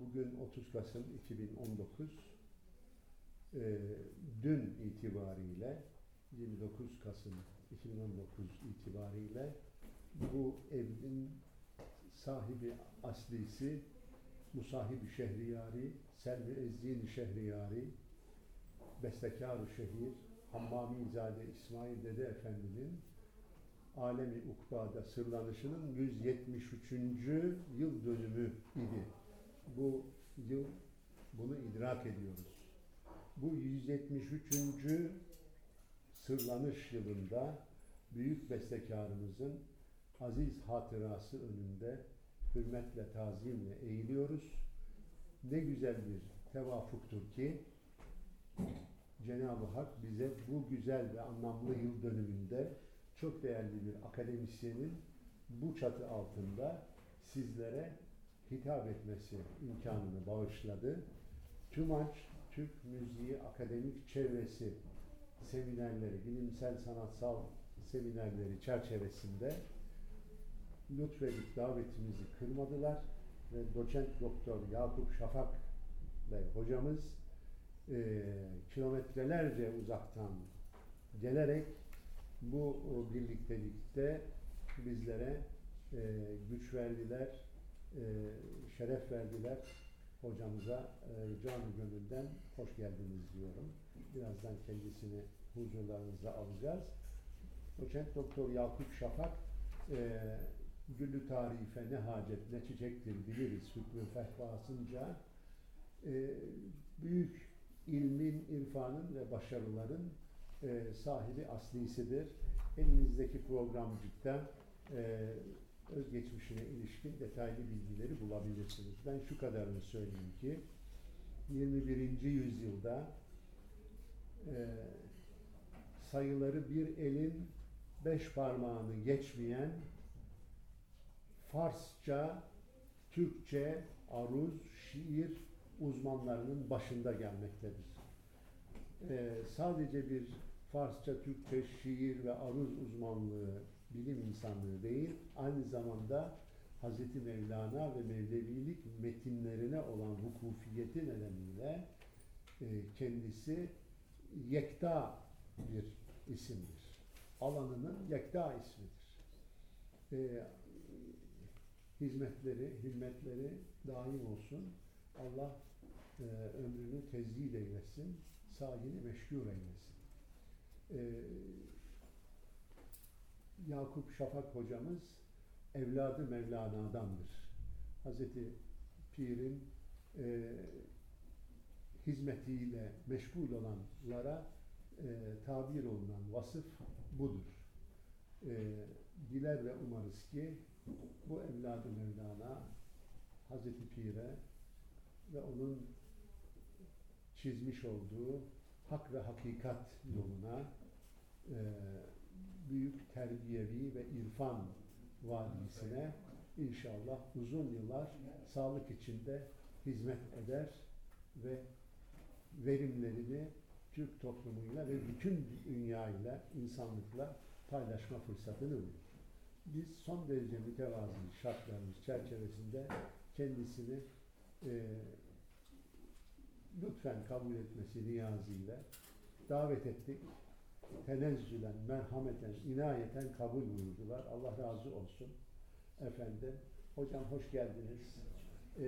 bugün 30 Kasım 2019. Ee, dün itibariyle 29 Kasım 2019 itibariyle bu evin sahibi aslisi Musahibi Şehriyari, Selvi Ezzin Şehriyari, Bestekar-ı Şehir, Hammami Zade İsmail Dede Efendi'nin Alemi Ukba'da sırlanışının 173. yıl dönümü idi. Bu yıl bunu idrak ediyoruz. Bu 173. sırlanış yılında büyük bestekarımızın aziz hatırası önünde hürmetle, tazimle eğiliyoruz. Ne güzel bir tevafuktur ki Cenab-ı Hak bize bu güzel ve anlamlı yıl dönümünde çok değerli bir akademisyenin bu çatı altında sizlere hitap etmesi imkanını bağışladı. TÜMAÇ, Türk Müziği Akademik Çevresi seminerleri, bilimsel sanatsal seminerleri çerçevesinde lütfedip davetimizi kırmadılar ve doçent doktor Yakup Şafak Bey hocamız e, kilometrelerce uzaktan gelerek bu birliktelikte bizlere e, güç verdiler, şeref verdiler. Hocamıza e, canı gönülden hoş geldiniz diyorum. Birazdan kendisini huzurlarınıza alacağız. Doçent Doktor Yakup Şafak e, güllü tarife ne hacet ne çiçektir biliriz hükmü fehvasınca e, büyük ilmin, irfanın ve başarıların e, sahibi aslisidir. Elinizdeki programcıkta e, özgeçmişine ilişkin detaylı bilgileri bulabilirsiniz. Ben şu kadarını söyleyeyim ki 21. yüzyılda e, sayıları bir elin beş parmağını geçmeyen Farsça, Türkçe, aruz, şiir uzmanlarının başında gelmektedir. Ee, sadece bir Farsça, Türkçe, şiir ve aruz uzmanlığı, bilim insanlığı değil, aynı zamanda Hz. Mevlana ve Mevlevilik metinlerine olan hukufiyeti nedeniyle e, kendisi yekta bir isimdir. Alanının yekta ismidir. E, hizmetleri, himmetleri daim olsun. Allah e, ömrünü tezdid eylesin, sahini meşgul eylesin. E, Yakup Şafak hocamız evladı Mevlana'dandır. Hazreti Pir'in e, hizmetiyle meşgul olanlara e, tabir olunan vasıf budur. E, diler ve umarız ki bu evladı Mevlana Hazreti Pir'e ve onun çizmiş olduğu hak ve hakikat yoluna e, büyük terbiyevi ve irfan vadisine inşallah uzun yıllar sağlık içinde hizmet eder ve verimlerini Türk toplumuyla ve bütün dünyayla, insanlıkla paylaşma fırsatını bulur. Biz son derece mütevazi şartlarımız çerçevesinde kendisini e, lütfen kabul etmesi niyazıyla davet ettik. Tenezzülen, merhameten, inayeten kabul buyurdular. Allah razı olsun. Efendim, hocam hoş geldiniz. Ee,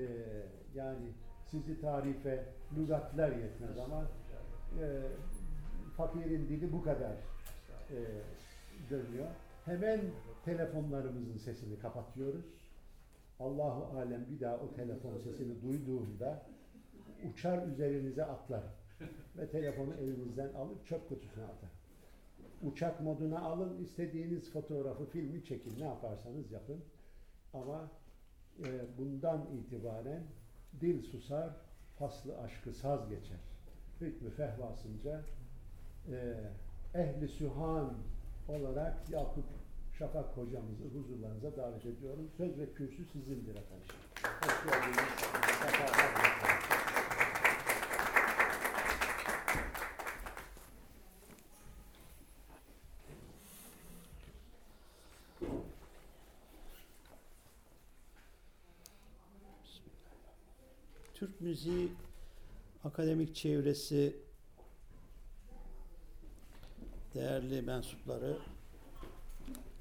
yani sizi tarife lügatler yetmez ama e, fakirin dili bu kadar e, dönüyor. Hemen telefonlarımızın sesini kapatıyoruz. Allahu alem bir daha o telefon sesini duyduğumda uçar üzerinize atlar ve telefonu elinizden alıp çöp kutusuna atar. Uçak moduna alın, istediğiniz fotoğrafı, filmi çekin, ne yaparsanız yapın. Ama e, bundan itibaren dil susar, faslı aşkı saz geçer. Hükmü fehvasınca e, ehli sühan olarak Yakup Şafak hocamızı huzurlarınıza davet ediyorum. Söz ve kürsü sizindir efendim. Hoş geldiniz. Türk müziği akademik çevresi değerli mensupları,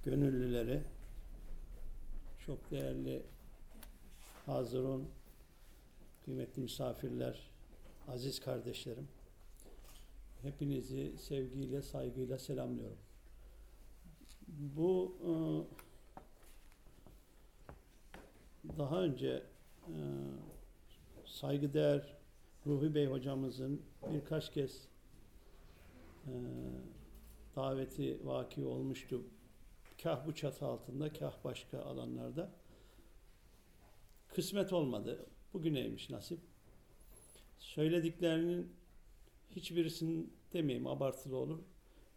gönüllüleri, çok değerli hazırun, kıymetli misafirler, aziz kardeşlerim. Hepinizi sevgiyle, saygıyla selamlıyorum. Bu e, daha önce e, saygıdeğer Ruhi Bey hocamızın birkaç kez e, daveti vaki olmuştu. Kah bu çatı altında, kah başka alanlarda. Kısmet olmadı. Bugüneymiş nasip. Söylediklerinin hiçbirisini demeyeyim abartılı olur.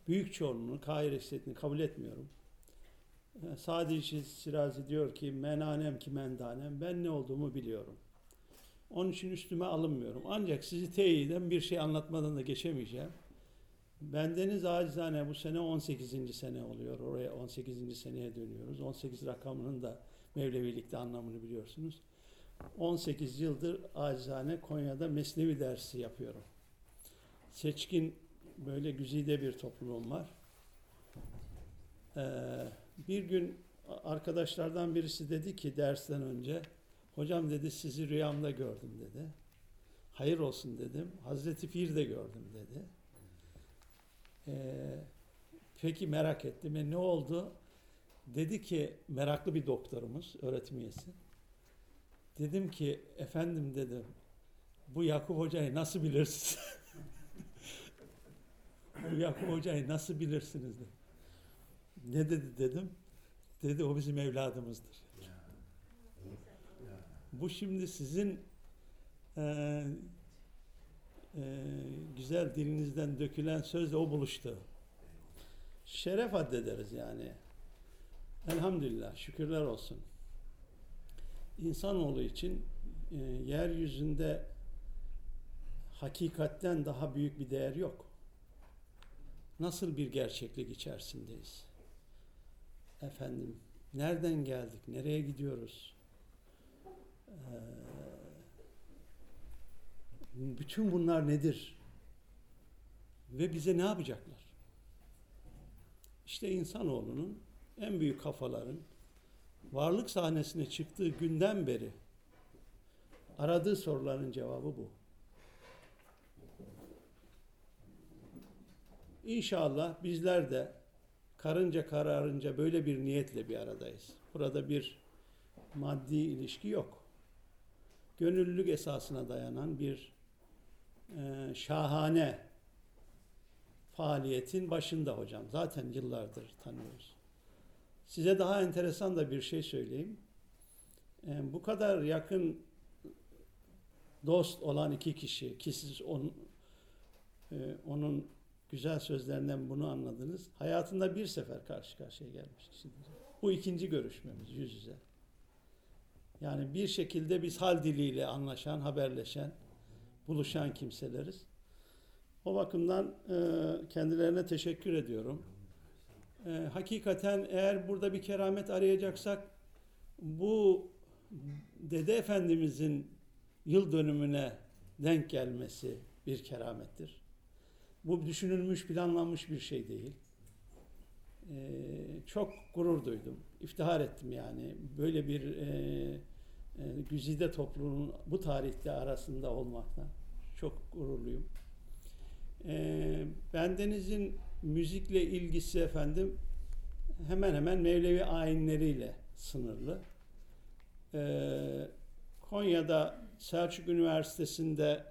Büyük çoğunluğunu, kahir eksetini kabul etmiyorum. Sadece Sirazi diyor ki menanem ki mendanem ben ne olduğumu biliyorum. Onun için üstüme alınmıyorum. Ancak sizi teyiden bir şey anlatmadan da geçemeyeceğim. Bendeniz acizane bu sene 18. sene oluyor. Oraya 18. seneye dönüyoruz. 18 rakamının da Mevlevilikte anlamını biliyorsunuz. 18 yıldır acizane Konya'da mesnevi dersi yapıyorum. Seçkin böyle güzide bir topluluğum var. Ee, bir gün arkadaşlardan birisi dedi ki dersten önce hocam dedi sizi rüyamda gördüm dedi. Hayır olsun dedim. Hazreti Pir de gördüm dedi. Ee, peki merak ettim. E ne oldu? Dedi ki meraklı bir doktorumuz, öğretim üyesi. Dedim ki efendim dedim bu Yakup Hoca'yı nasıl bilirsiniz? bu Yakup Hoca'yı nasıl bilirsiniz? Dedim. Ne dedi dedim. Dedi o bizim evladımızdır. Bu şimdi sizin e, e, güzel dilinizden dökülen sözle o buluştu. Şeref addederiz yani. Elhamdülillah, şükürler olsun. İnsanoğlu için e, yeryüzünde hakikatten daha büyük bir değer yok. Nasıl bir gerçeklik içerisindeyiz? Efendim, nereden geldik, nereye gidiyoruz? Ee, bütün bunlar nedir? Ve bize ne yapacaklar? İşte insanoğlunun en büyük kafaların varlık sahnesine çıktığı günden beri aradığı soruların cevabı bu. İnşallah bizler de karınca kararınca böyle bir niyetle bir aradayız. Burada bir maddi ilişki yok. Gönüllülük esasına dayanan bir e, şahane faaliyetin başında hocam. Zaten yıllardır tanıyoruz. Size daha enteresan da bir şey söyleyeyim. E, bu kadar yakın dost olan iki kişi ki siz on, e, onun güzel sözlerinden bunu anladınız. Hayatında bir sefer karşı karşıya gelmiş kişidir. Bu ikinci görüşmemiz yüz yüze. Yani bir şekilde biz hal diliyle anlaşan, haberleşen, buluşan kimseleriz. O bakımdan e, kendilerine teşekkür ediyorum. E, hakikaten eğer burada bir keramet arayacaksak bu Dede Efendimizin yıl dönümüne denk gelmesi bir keramettir. Bu düşünülmüş, planlanmış bir şey değil. Ee, çok gurur duydum, iftihar ettim yani. Böyle bir e, güzide topluluğun bu tarihte arasında olmaktan çok gururluyum. E, bendenizin müzikle ilgisi efendim hemen hemen Mevlevi ayinleriyle sınırlı. E, Konya'da Selçuk Üniversitesi'nde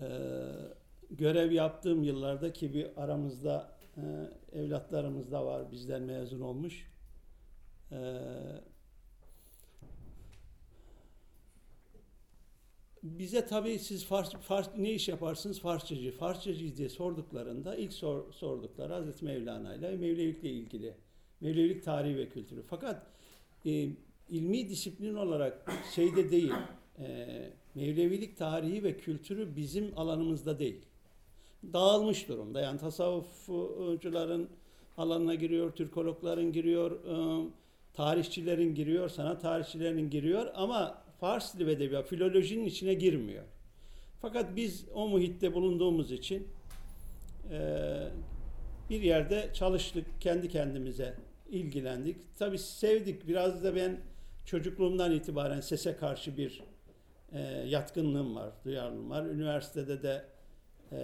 e, görev yaptığım yıllarda ki bir aramızda e, evlatlarımız da var bizden mezun olmuş. Bize tabii siz Fars, Fars, ne iş yaparsınız? Farsçacı. Farsçacı diye sorduklarında ilk sor, sordukları Hazreti Mevlana ile Mevlevilikle ilgili. Mevlevilik tarihi ve kültürü. Fakat e, ilmi disiplin olarak şeyde değil. E, Mevlevilik tarihi ve kültürü bizim alanımızda değil. Dağılmış durumda. Yani tasavvufcuların alanına giriyor, Türkologların giriyor, e, tarihçilerin giriyor, sanat tarihçilerinin giriyor ama Fars dili ve edebiyat, filolojinin içine girmiyor. Fakat biz o muhitte bulunduğumuz için e, bir yerde çalıştık, kendi kendimize ilgilendik. Tabii sevdik. Biraz da ben çocukluğumdan itibaren sese karşı bir e, yatkınlığım var, duyarlılığım var. Üniversitede de e,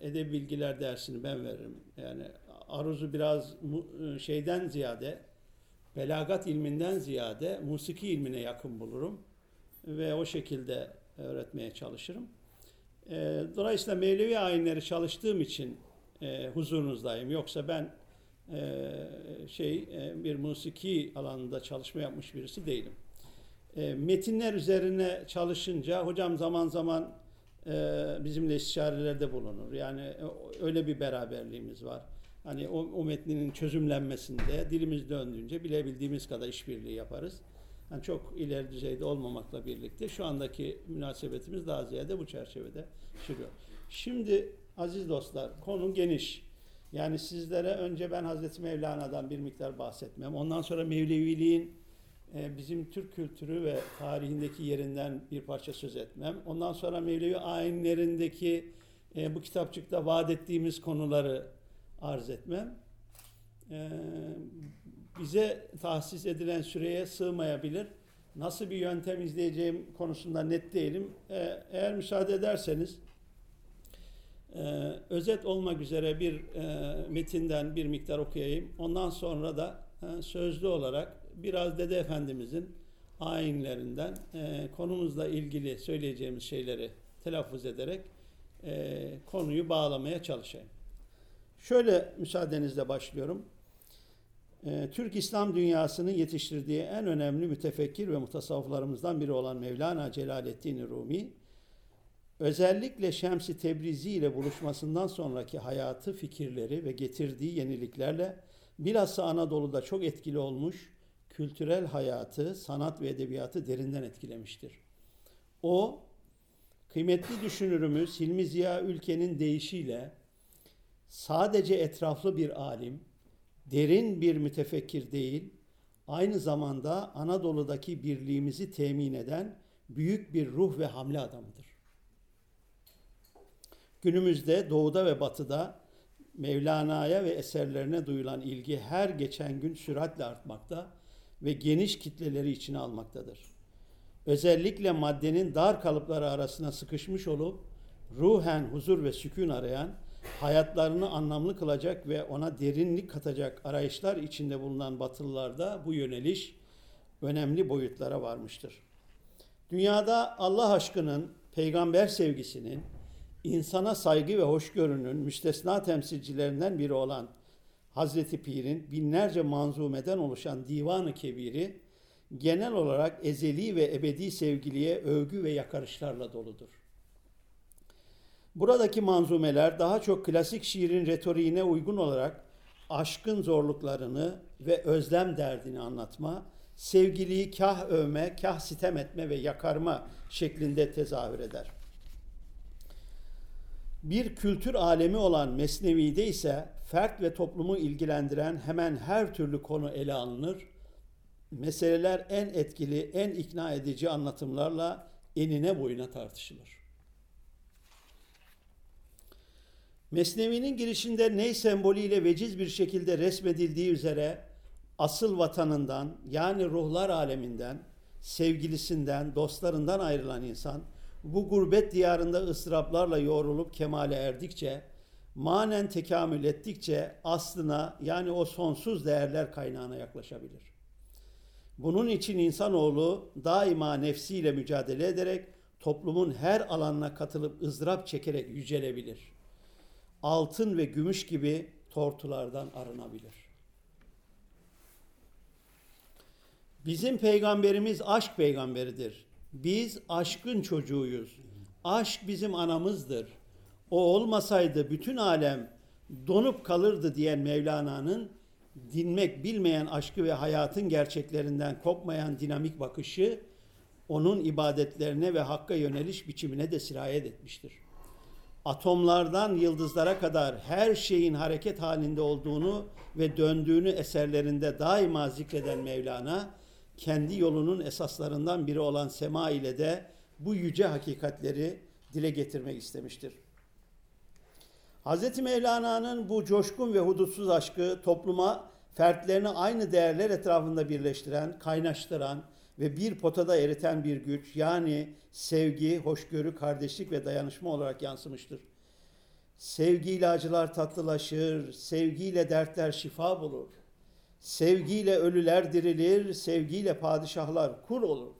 edebi bilgiler dersini ben veririm. Yani aruzu biraz mu, e, şeyden ziyade, belagat ilminden ziyade musiki ilmine yakın bulurum. Ve o şekilde öğretmeye çalışırım. E, dolayısıyla Mevlevi ayinleri çalıştığım için e, huzurunuzdayım. Yoksa ben e, şey e, bir musiki alanında çalışma yapmış birisi değilim. E, metinler üzerine çalışınca hocam zaman zaman e, bizimle istişarelerde bulunur. Yani e, öyle bir beraberliğimiz var. Hani o, o metninin çözümlenmesinde dilimiz döndüğünce bilebildiğimiz kadar işbirliği yaparız. Yani çok ileri düzeyde olmamakla birlikte şu andaki münasebetimiz daha ziyade bu çerçevede sürüyor. Şimdi aziz dostlar konu geniş. Yani sizlere önce ben Hazreti Mevlana'dan bir miktar bahsetmem. Ondan sonra Mevleviliğin e, bizim Türk kültürü ve tarihindeki yerinden bir parça söz etmem. Ondan sonra Mevlevi ayinlerindeki e, bu kitapçıkta vaat ettiğimiz konuları arz etmem. E, bize tahsis edilen süreye sığmayabilir. Nasıl bir yöntem izleyeceğim konusunda net değilim. Eğer müsaade ederseniz ee, özet olmak üzere bir e, metinden bir miktar okuyayım. Ondan sonra da e, sözlü olarak biraz Dede Efendimizin ayinlerinden e, konumuzla ilgili söyleyeceğimiz şeyleri telaffuz ederek e, konuyu bağlamaya çalışayım. Şöyle müsaadenizle başlıyorum. E, Türk İslam dünyasının yetiştirdiği en önemli mütefekkir ve mutasavvıflarımızdan biri olan Mevlana Celaleddin Rumi, Özellikle Şems-i Tebrizi ile buluşmasından sonraki hayatı, fikirleri ve getirdiği yeniliklerle bilhassa Anadolu'da çok etkili olmuş, kültürel hayatı, sanat ve edebiyatı derinden etkilemiştir. O, kıymetli düşünürümüz Hilmi Ziya Ülke'nin deyişiyle sadece etraflı bir alim, derin bir mütefekkir değil, aynı zamanda Anadolu'daki birliğimizi temin eden büyük bir ruh ve hamle adamıdır. Günümüzde doğuda ve batıda Mevlana'ya ve eserlerine duyulan ilgi her geçen gün süratle artmakta ve geniş kitleleri içine almaktadır. Özellikle maddenin dar kalıpları arasına sıkışmış olup ruhen huzur ve sükun arayan, hayatlarını anlamlı kılacak ve ona derinlik katacak arayışlar içinde bulunan batılılarda bu yöneliş önemli boyutlara varmıştır. Dünyada Allah aşkının, peygamber sevgisinin, insana saygı ve hoşgörünün müstesna temsilcilerinden biri olan Hazreti Pir'in binlerce manzumeden oluşan Divan-ı Kebiri genel olarak ezeli ve ebedi sevgiliye övgü ve yakarışlarla doludur. Buradaki manzumeler daha çok klasik şiirin retoriğine uygun olarak aşkın zorluklarını ve özlem derdini anlatma, sevgiliyi kah övme, kah sitem etme ve yakarma şeklinde tezahür eder. Bir kültür alemi olan Mesnevi'de ise fert ve toplumu ilgilendiren hemen her türlü konu ele alınır. Meseleler en etkili, en ikna edici anlatımlarla enine boyuna tartışılır. Mesnevi'nin girişinde ney sembolüyle veciz bir şekilde resmedildiği üzere asıl vatanından yani ruhlar aleminden, sevgilisinden, dostlarından ayrılan insan bu gurbet diyarında ıstıraplarla yoğrulup kemale erdikçe, manen tekamül ettikçe aslına yani o sonsuz değerler kaynağına yaklaşabilir. Bunun için insanoğlu daima nefsiyle mücadele ederek toplumun her alanına katılıp ızdırap çekerek yücelebilir. Altın ve gümüş gibi tortulardan arınabilir. Bizim peygamberimiz aşk peygamberidir. Biz aşkın çocuğuyuz. Aşk bizim anamızdır. O olmasaydı bütün alem donup kalırdı diyen Mevlana'nın dinmek bilmeyen aşkı ve hayatın gerçeklerinden kopmayan dinamik bakışı onun ibadetlerine ve hakka yöneliş biçimine de sirayet etmiştir. Atomlardan yıldızlara kadar her şeyin hareket halinde olduğunu ve döndüğünü eserlerinde daima zikreden Mevlana, kendi yolunun esaslarından biri olan sema ile de bu yüce hakikatleri dile getirmek istemiştir. Hz. Mevlana'nın bu coşkun ve hudutsuz aşkı topluma fertlerini aynı değerler etrafında birleştiren, kaynaştıran ve bir potada eriten bir güç yani sevgi, hoşgörü, kardeşlik ve dayanışma olarak yansımıştır. Sevgiyle acılar tatlılaşır, sevgiyle dertler şifa bulur. Sevgiyle ölüler dirilir, sevgiyle padişahlar kul olur.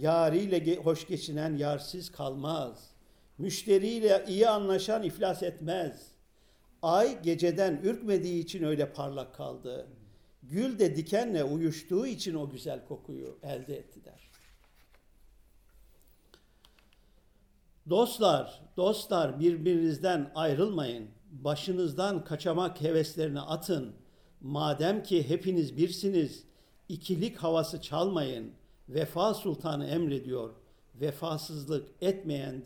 Yariyle hoş geçinen yarsız kalmaz. Müşteriyle iyi anlaşan iflas etmez. Ay geceden ürkmediği için öyle parlak kaldı. Gül de dikenle uyuştuğu için o güzel kokuyu elde etti der. Dostlar, dostlar birbirinizden ayrılmayın. Başınızdan kaçamak heveslerini atın. Madem ki hepiniz birsiniz, ikilik havası çalmayın. Vefa sultanı emrediyor. Vefasızlık etmeyen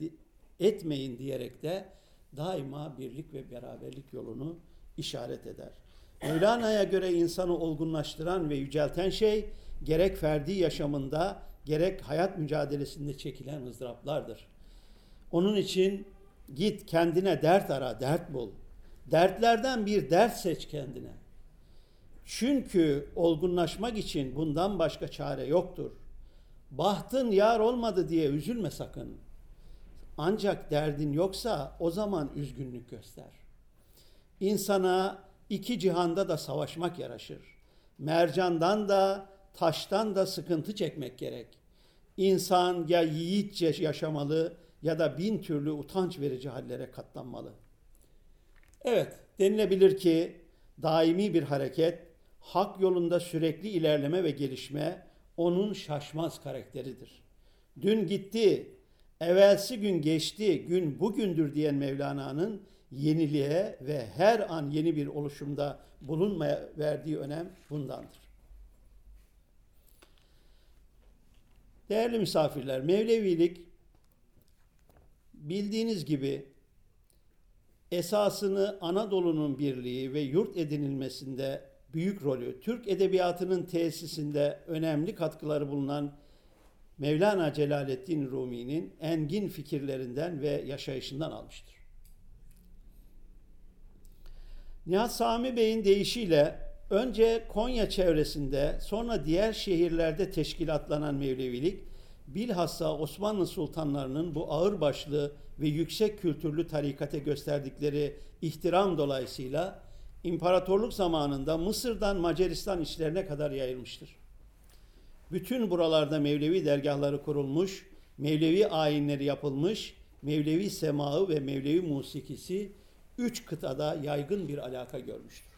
etmeyin diyerek de daima birlik ve beraberlik yolunu işaret eder. Mevlana'ya göre insanı olgunlaştıran ve yücelten şey gerek ferdi yaşamında gerek hayat mücadelesinde çekilen ızdıraplardır. Onun için git kendine dert ara, dert bul. Dertlerden bir dert seç kendine. Çünkü olgunlaşmak için bundan başka çare yoktur. Bahtın yar olmadı diye üzülme sakın. Ancak derdin yoksa o zaman üzgünlük göster. İnsana iki cihanda da savaşmak yaraşır. Mercandan da taştan da sıkıntı çekmek gerek. İnsan ya yiğitçe yaşamalı ya da bin türlü utanç verici hallere katlanmalı. Evet, denilebilir ki daimi bir hareket, hak yolunda sürekli ilerleme ve gelişme onun şaşmaz karakteridir. Dün gitti, evvelsi gün geçti, gün bugündür diyen Mevlana'nın yeniliğe ve her an yeni bir oluşumda bulunmaya verdiği önem bundandır. Değerli misafirler, Mevlevilik bildiğiniz gibi esasını Anadolu'nun birliği ve yurt edinilmesinde büyük rolü, Türk edebiyatının tesisinde önemli katkıları bulunan Mevlana Celaleddin Rumi'nin engin fikirlerinden ve yaşayışından almıştır. Nihat Sami Bey'in deyişiyle önce Konya çevresinde sonra diğer şehirlerde teşkilatlanan Mevlevilik bilhassa Osmanlı sultanlarının bu ağırbaşlı ve yüksek kültürlü tarikate gösterdikleri ihtiram dolayısıyla imparatorluk zamanında Mısır'dan Macaristan işlerine kadar yayılmıştır. Bütün buralarda Mevlevi dergahları kurulmuş, Mevlevi ayinleri yapılmış, Mevlevi semağı ve Mevlevi musikisi üç kıtada yaygın bir alaka görmüştür.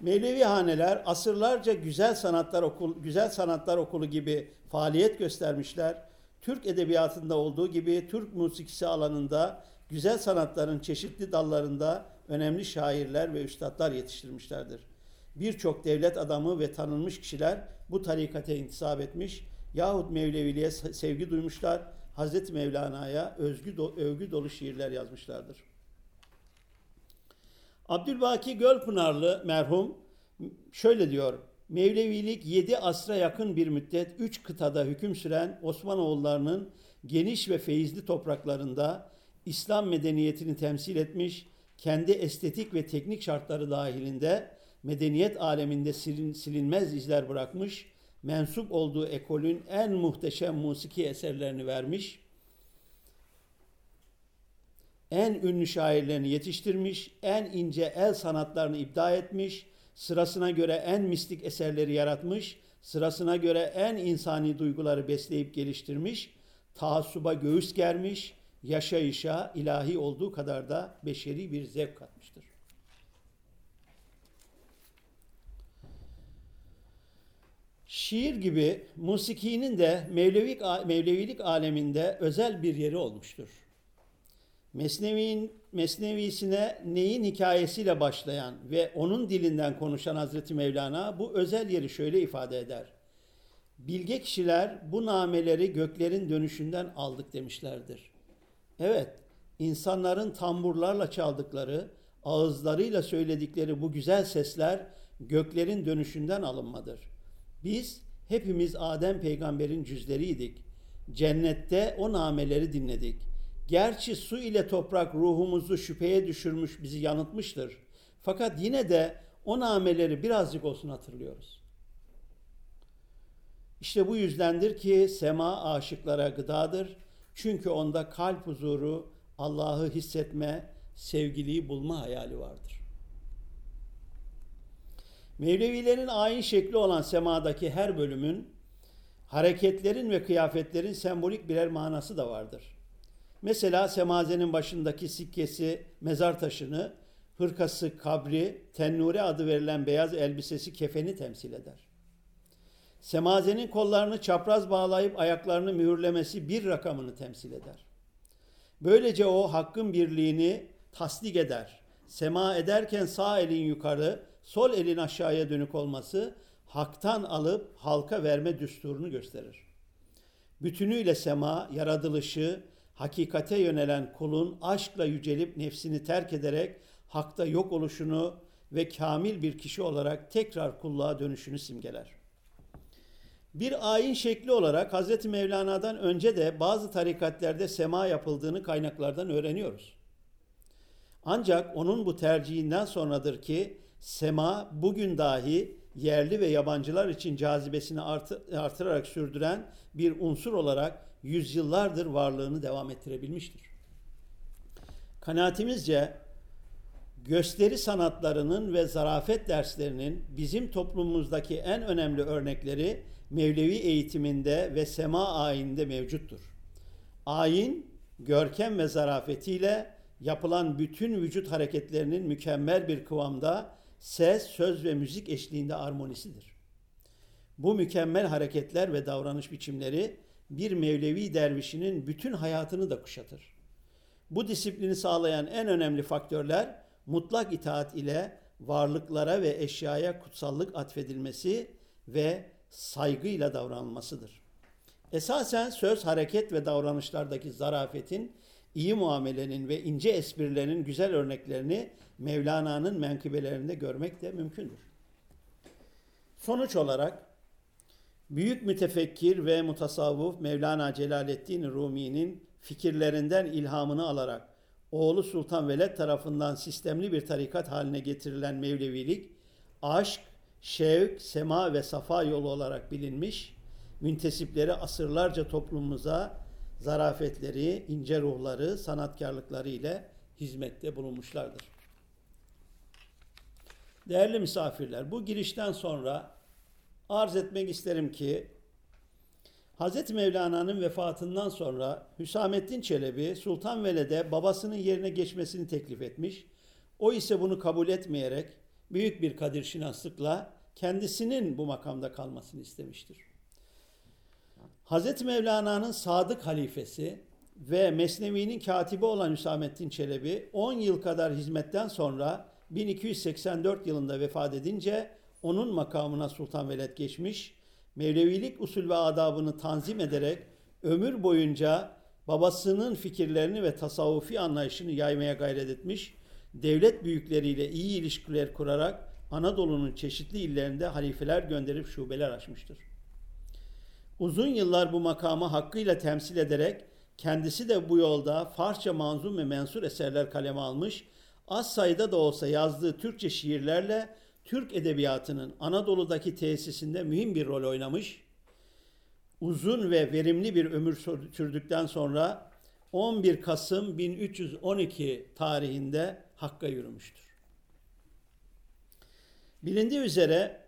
Mevlevi haneler asırlarca güzel sanatlar okul güzel sanatlar okulu gibi faaliyet göstermişler. Türk edebiyatında olduğu gibi Türk musikisi alanında güzel sanatların çeşitli dallarında önemli şairler ve üstadlar yetiştirmişlerdir. Birçok devlet adamı ve tanınmış kişiler bu tarikate intisap etmiş yahut Mevleviliğe sevgi duymuşlar. Hazreti Mevlana'ya özgü do, övgü dolu şiirler yazmışlardır. Abdülbaki Gölpınarlı merhum şöyle diyor. Mevlevilik 7 asra yakın bir müddet 3 kıtada hüküm süren Osmanoğullarının geniş ve feyizli topraklarında İslam medeniyetini temsil etmiş, kendi estetik ve teknik şartları dahilinde medeniyet aleminde silin, silinmez izler bırakmış, mensup olduğu ekolün en muhteşem musiki eserlerini vermiş, en ünlü şairlerini yetiştirmiş, en ince el sanatlarını ibda etmiş, sırasına göre en mistik eserleri yaratmış, sırasına göre en insani duyguları besleyip geliştirmiş, taassuba göğüs germiş, yaşayışa ilahi olduğu kadar da beşeri bir zevk katmıştır. Şiir gibi musikinin de Mevlevik, Mevlevilik aleminde özel bir yeri olmuştur. Mesnevi'nin Mesnevisine neyin hikayesiyle başlayan ve onun dilinden konuşan Hazreti Mevlana bu özel yeri şöyle ifade eder. Bilge kişiler bu nameleri göklerin dönüşünden aldık demişlerdir. Evet, insanların tamburlarla çaldıkları, ağızlarıyla söyledikleri bu güzel sesler göklerin dönüşünden alınmadır. Biz hepimiz Adem peygamberin cüzleriydik. Cennette o nameleri dinledik. Gerçi su ile toprak ruhumuzu şüpheye düşürmüş, bizi yanıltmıştır. Fakat yine de o nameleri birazcık olsun hatırlıyoruz. İşte bu yüzdendir ki sema aşıklara gıdadır. Çünkü onda kalp huzuru, Allah'ı hissetme, sevgiliyi bulma hayali vardır. Mevlevilerin ayin şekli olan semadaki her bölümün hareketlerin ve kıyafetlerin sembolik birer manası da vardır. Mesela semazenin başındaki sikkesi, mezar taşını, hırkası, kabri, tennure adı verilen beyaz elbisesi kefeni temsil eder. Semazenin kollarını çapraz bağlayıp ayaklarını mühürlemesi bir rakamını temsil eder. Böylece o hakkın birliğini tasdik eder. Sema ederken sağ elin yukarı, sol elin aşağıya dönük olması haktan alıp halka verme düsturunu gösterir. Bütünüyle sema, yaratılışı, hakikate yönelen kulun aşkla yücelip nefsini terk ederek hakta yok oluşunu ve kamil bir kişi olarak tekrar kulluğa dönüşünü simgeler. Bir ayin şekli olarak Hz. Mevlana'dan önce de bazı tarikatlerde sema yapıldığını kaynaklardan öğreniyoruz. Ancak onun bu tercihinden sonradır ki sema bugün dahi yerli ve yabancılar için cazibesini artırarak sürdüren bir unsur olarak yüzyıllardır varlığını devam ettirebilmiştir. Kanaatimizce gösteri sanatlarının ve zarafet derslerinin bizim toplumumuzdaki en önemli örnekleri Mevlevi eğitiminde ve sema ayininde mevcuttur. Ayin, görkem ve zarafetiyle yapılan bütün vücut hareketlerinin mükemmel bir kıvamda ses, söz ve müzik eşliğinde armonisidir. Bu mükemmel hareketler ve davranış biçimleri bir Mevlevi dervişinin bütün hayatını da kuşatır. Bu disiplini sağlayan en önemli faktörler mutlak itaat ile varlıklara ve eşyaya kutsallık atfedilmesi ve saygıyla davranılmasıdır. Esasen söz, hareket ve davranışlardaki zarafetin, iyi muamelenin ve ince esprilerin güzel örneklerini Mevlana'nın menkıbelerinde görmek de mümkündür. Sonuç olarak büyük mütefekkir ve mutasavvuf Mevlana Celaleddin Rumi'nin fikirlerinden ilhamını alarak oğlu Sultan Veled tarafından sistemli bir tarikat haline getirilen Mevlevilik, aşk, şevk, sema ve safa yolu olarak bilinmiş, müntesipleri asırlarca toplumumuza zarafetleri, ince ruhları, sanatkarlıkları ile hizmette bulunmuşlardır. Değerli misafirler, bu girişten sonra arz etmek isterim ki Hz. Mevlana'nın vefatından sonra Hüsamettin Çelebi Sultan Veled'e babasının yerine geçmesini teklif etmiş. O ise bunu kabul etmeyerek büyük bir kadir şinaslıkla kendisinin bu makamda kalmasını istemiştir. Hz. Mevlana'nın sadık halifesi ve Mesnevi'nin katibi olan Hüsamettin Çelebi 10 yıl kadar hizmetten sonra 1284 yılında vefat edince onun makamına Sultan Veled geçmiş, Mevlevilik usul ve adabını tanzim ederek ömür boyunca babasının fikirlerini ve tasavvufi anlayışını yaymaya gayret etmiş, devlet büyükleriyle iyi ilişkiler kurarak Anadolu'nun çeşitli illerinde halifeler gönderip şubeler açmıştır. Uzun yıllar bu makamı hakkıyla temsil ederek kendisi de bu yolda Farsça manzum ve mensur eserler kaleme almış, az sayıda da olsa yazdığı Türkçe şiirlerle Türk edebiyatının Anadolu'daki tesisinde mühim bir rol oynamış. Uzun ve verimli bir ömür sürdükten sonra 11 Kasım 1312 tarihinde Hakk'a yürümüştür. Bilindiği üzere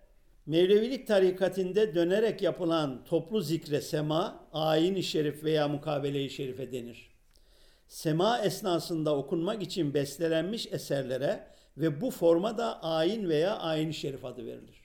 Mevlevilik tarikatinde dönerek yapılan toplu zikre sema, ayin-i şerif veya mukabele-i şerife denir. Sema esnasında okunmak için bestelenmiş eserlere ve bu forma da ayin veya ayin-i şerif adı verilir.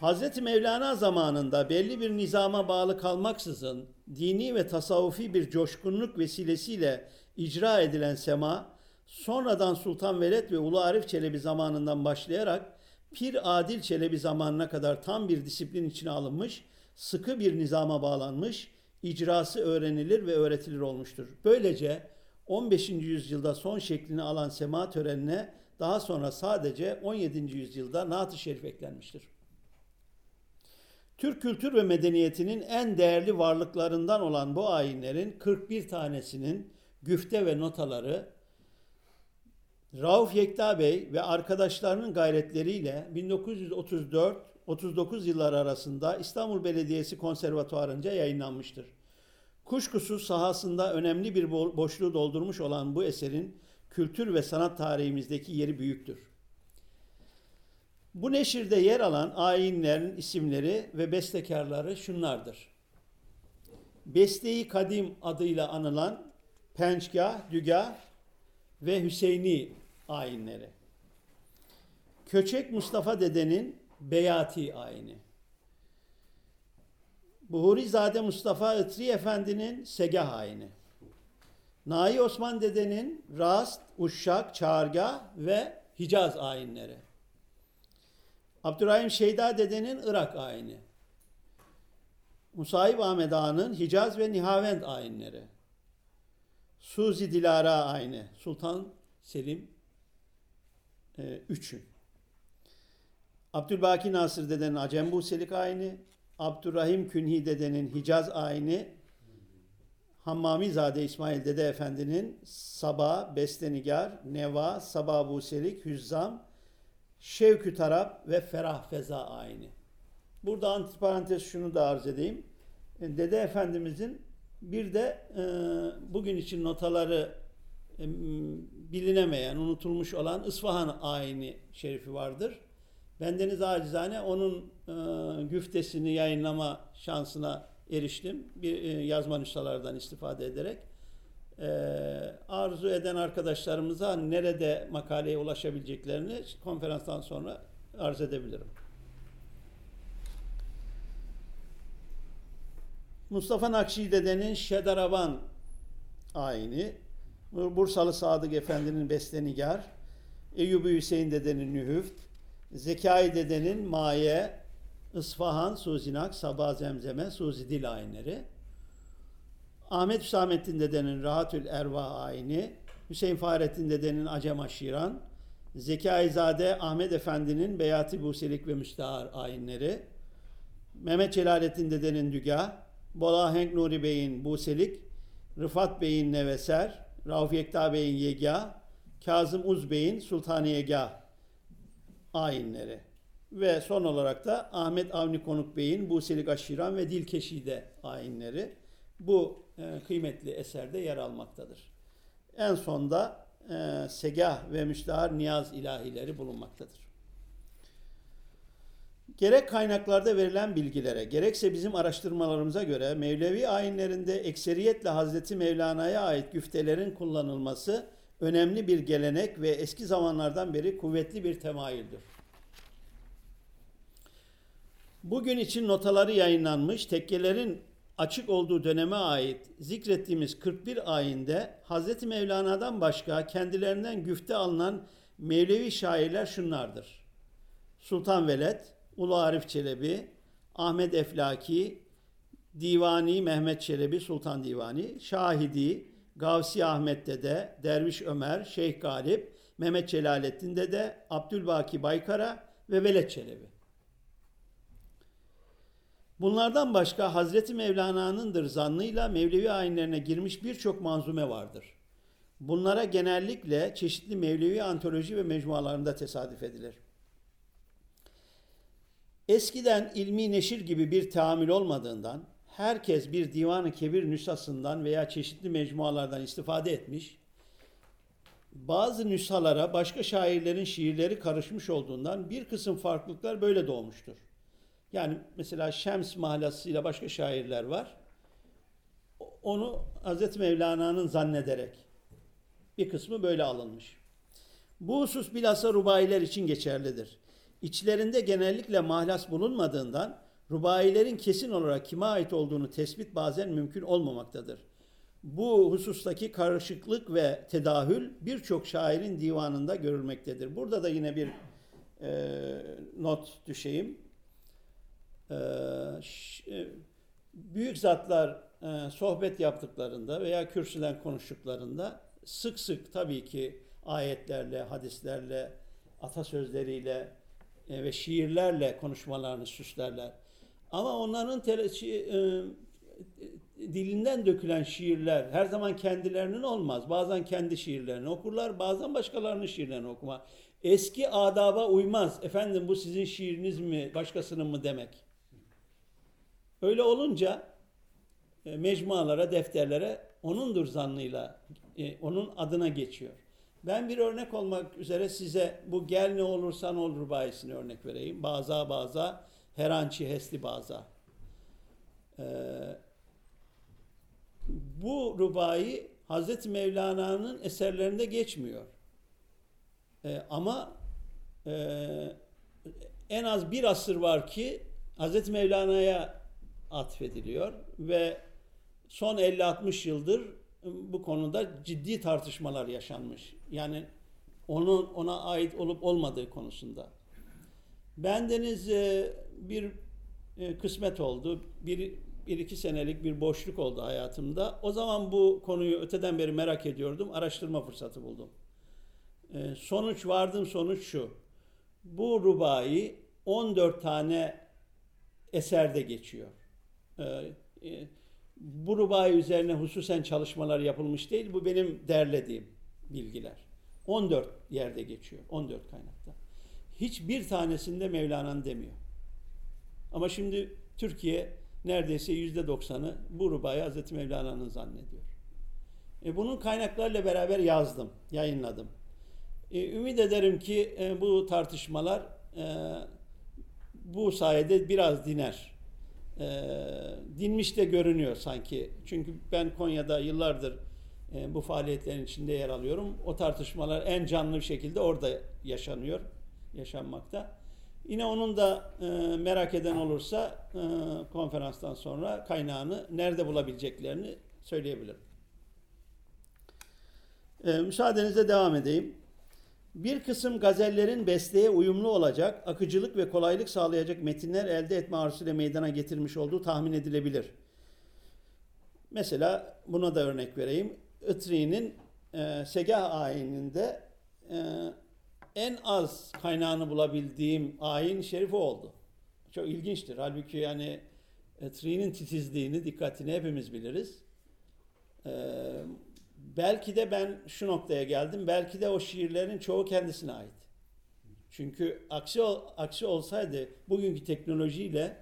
Hz. Mevlana zamanında belli bir nizama bağlı kalmaksızın dini ve tasavvufi bir coşkunluk vesilesiyle icra edilen sema, sonradan Sultan Veled ve Ulu Arif Çelebi zamanından başlayarak Pir Adil Çelebi zamanına kadar tam bir disiplin içine alınmış, sıkı bir nizama bağlanmış, icrası öğrenilir ve öğretilir olmuştur. Böylece 15. yüzyılda son şeklini alan sema törenine daha sonra sadece 17. yüzyılda Naat-ı Şerif eklenmiştir. Türk kültür ve medeniyetinin en değerli varlıklarından olan bu ayinlerin 41 tanesinin güfte ve notaları Rauf Yekta Bey ve arkadaşlarının gayretleriyle 1934-39 yıllar arasında İstanbul Belediyesi Konservatuarı'nca yayınlanmıştır. Kuşkusuz sahasında önemli bir boşluğu doldurmuş olan bu eserin kültür ve sanat tarihimizdeki yeri büyüktür. Bu neşirde yer alan ayinlerin isimleri ve bestekarları şunlardır. Besteyi Kadim adıyla anılan Pençgah, Dügah ve Hüseyni ayinleri. Köçek Mustafa dedenin Beyati ayini. Buhurizade Mustafa Itri Efendi'nin Segah ayini. Nai Osman dedenin Rast, Uşşak, Çağırga ve Hicaz ayinleri. Abdurrahim Şeyda dedenin Irak ayini. Musayip Ahmet Ağa'nın Hicaz ve Nihavend ayinleri. Suzi Dilara ayini. Sultan Selim e, üçün. Abdülbaki Nasır dedenin Acem Buselik ayini. Abdurrahim Künhi dedenin Hicaz ayini. Hammami Zade İsmail Dede Efendi'nin Sabah, Bestenigar, Neva, Sabah Buselik, Hüzzam, Şevkü Tarap ve Ferah Feza ayini. Burada antiparantez şunu da arz edeyim. E, Dede Efendimizin bir de e, bugün için notaları bilinemeyen, unutulmuş olan İsfahan ayini şerifi vardır. Bendeniz acizane onun e, güftesini yayınlama şansına eriştim. Bir e, yazma nüshalardan istifade ederek. E, arzu eden arkadaşlarımıza nerede makaleye ulaşabileceklerini konferanstan sonra arz edebilirim. Mustafa Nakşidede'nin Şedaravan ayini, Bursalı Sadık Efendi'nin Bestenigar, Eyyubi Hüseyin Dede'nin Nühüft, Zekai Dede'nin Maye, Isfahan, Suzinak, Sabah Zemzeme, Suzi Dil ayinleri, Ahmet Hüsamettin Dede'nin Rahatül Erva ayini, Hüseyin Fahrettin Dede'nin Acem Aşiran, Zeki Ahmet Efendi'nin Beyati Buselik ve Müstahar ayinleri, Mehmet Celalettin Dede'nin Dügah, Bola Henk Nuri Bey'in Buselik, Rıfat Bey'in Neveser, Rauf Yekta Bey'in Yegah, Kazım Uz Bey'in Sultaniyegah ayinleri. Ve son olarak da Ahmet Avni Konuk Bey'in Buselik Aşiran ve Dilkeşide ayinleri bu e, kıymetli eserde yer almaktadır. En sonda e, Segah ve Müstahar Niyaz ilahileri bulunmaktadır. Gerek kaynaklarda verilen bilgilere, gerekse bizim araştırmalarımıza göre Mevlevi ayinlerinde ekseriyetle Hazreti Mevlana'ya ait güftelerin kullanılması önemli bir gelenek ve eski zamanlardan beri kuvvetli bir temayüldür. Bugün için notaları yayınlanmış tekkelerin açık olduğu döneme ait zikrettiğimiz 41 ayinde Hazreti Mevlana'dan başka kendilerinden güfte alınan Mevlevi şairler şunlardır. Sultan Veled, Ulu Arif Çelebi, Ahmet Eflaki, Divani Mehmet Çelebi, Sultan Divani, Şahidi, Gavsi Ahmet Dede, Derviş Ömer, Şeyh Galip, Mehmet Celalettin Dede, Abdülbaki Baykara ve Veled Çelebi. Bunlardan başka Hazreti Mevlana'nındır zannıyla Mevlevi ayinlerine girmiş birçok manzume vardır. Bunlara genellikle çeşitli Mevlevi antoloji ve mecmualarında tesadüf edilir. Eskiden ilmi neşir gibi bir tahammül olmadığından herkes bir divanı kebir nüshasından veya çeşitli mecmualardan istifade etmiş, bazı nüshalara başka şairlerin şiirleri karışmış olduğundan bir kısım farklılıklar böyle doğmuştur. Yani mesela Şems mahlasıyla başka şairler var. Onu Hz. Mevlana'nın zannederek bir kısmı böyle alınmış. Bu husus bilhassa rubayiler için geçerlidir. İçlerinde genellikle mahlas bulunmadığından rubailerin kesin olarak kime ait olduğunu tespit bazen mümkün olmamaktadır. Bu husustaki karışıklık ve tedahül birçok şairin divanında görülmektedir. Burada da yine bir e, not düşeyim. E, e, büyük zatlar e, sohbet yaptıklarında veya kürsüden konuştuklarında sık sık tabii ki ayetlerle, hadislerle, atasözleriyle ve şiirlerle konuşmalarını süslerler. Ama onların tele, şi, e, dilinden dökülen şiirler her zaman kendilerinin olmaz. Bazen kendi şiirlerini okurlar, bazen başkalarının şiirlerini okumar. Eski adaba uymaz. Efendim bu sizin şiiriniz mi, başkasının mı demek. Öyle olunca e, mecmualara, defterlere onundur zannıyla, e, onun adına geçiyor. Ben bir örnek olmak üzere size bu gel ne olursa ne olur bayisini örnek vereyim. Baza baza, herançi hesli baza. Ee, bu rubayı Hazreti Mevlana'nın eserlerinde geçmiyor. Ee, ama e, en az bir asır var ki Hazreti Mevlana'ya atfediliyor ve son 50-60 yıldır bu konuda ciddi tartışmalar yaşanmış. Yani onun ona ait olup olmadığı konusunda. Bendeniz e, bir e, kısmet oldu. Bir, bir iki senelik bir boşluk oldu hayatımda. O zaman bu konuyu öteden beri merak ediyordum. Araştırma fırsatı buldum. E, sonuç vardığım sonuç şu. Bu rubayı 14 tane eserde geçiyor. Bu rubayı üzerine hususen çalışmalar yapılmış değil. Bu benim derlediğim bilgiler. 14 yerde geçiyor. 14 kaynakta. Hiçbir tanesinde Mevlana'nın demiyor. Ama şimdi Türkiye neredeyse yüzde doksanı bu rubayı Hazreti Mevlana'nın zannediyor. E, bunun kaynaklarla beraber yazdım, yayınladım. E, ümit ederim ki e, bu tartışmalar e, bu sayede biraz diner. E, dinmiş de görünüyor sanki. Çünkü ben Konya'da yıllardır bu faaliyetlerin içinde yer alıyorum. O tartışmalar en canlı bir şekilde orada yaşanıyor, yaşanmakta. Yine onun da e, merak eden olursa e, konferanstan sonra kaynağını nerede bulabileceklerini söyleyebilirim. E, müsaadenizle devam edeyim. Bir kısım gazellerin besteye uyumlu olacak, akıcılık ve kolaylık sağlayacak metinler elde etme arzusuyla meydana getirmiş olduğu tahmin edilebilir. Mesela buna da örnek vereyim. Itri'nin e, Segah ayininde e, en az kaynağını bulabildiğim ayin şerifi oldu. Çok ilginçtir. Halbuki yani Itri'nin titizliğini, dikkatini hepimiz biliriz. E, belki de ben şu noktaya geldim. Belki de o şiirlerin çoğu kendisine ait. Çünkü aksi, aksi olsaydı bugünkü teknolojiyle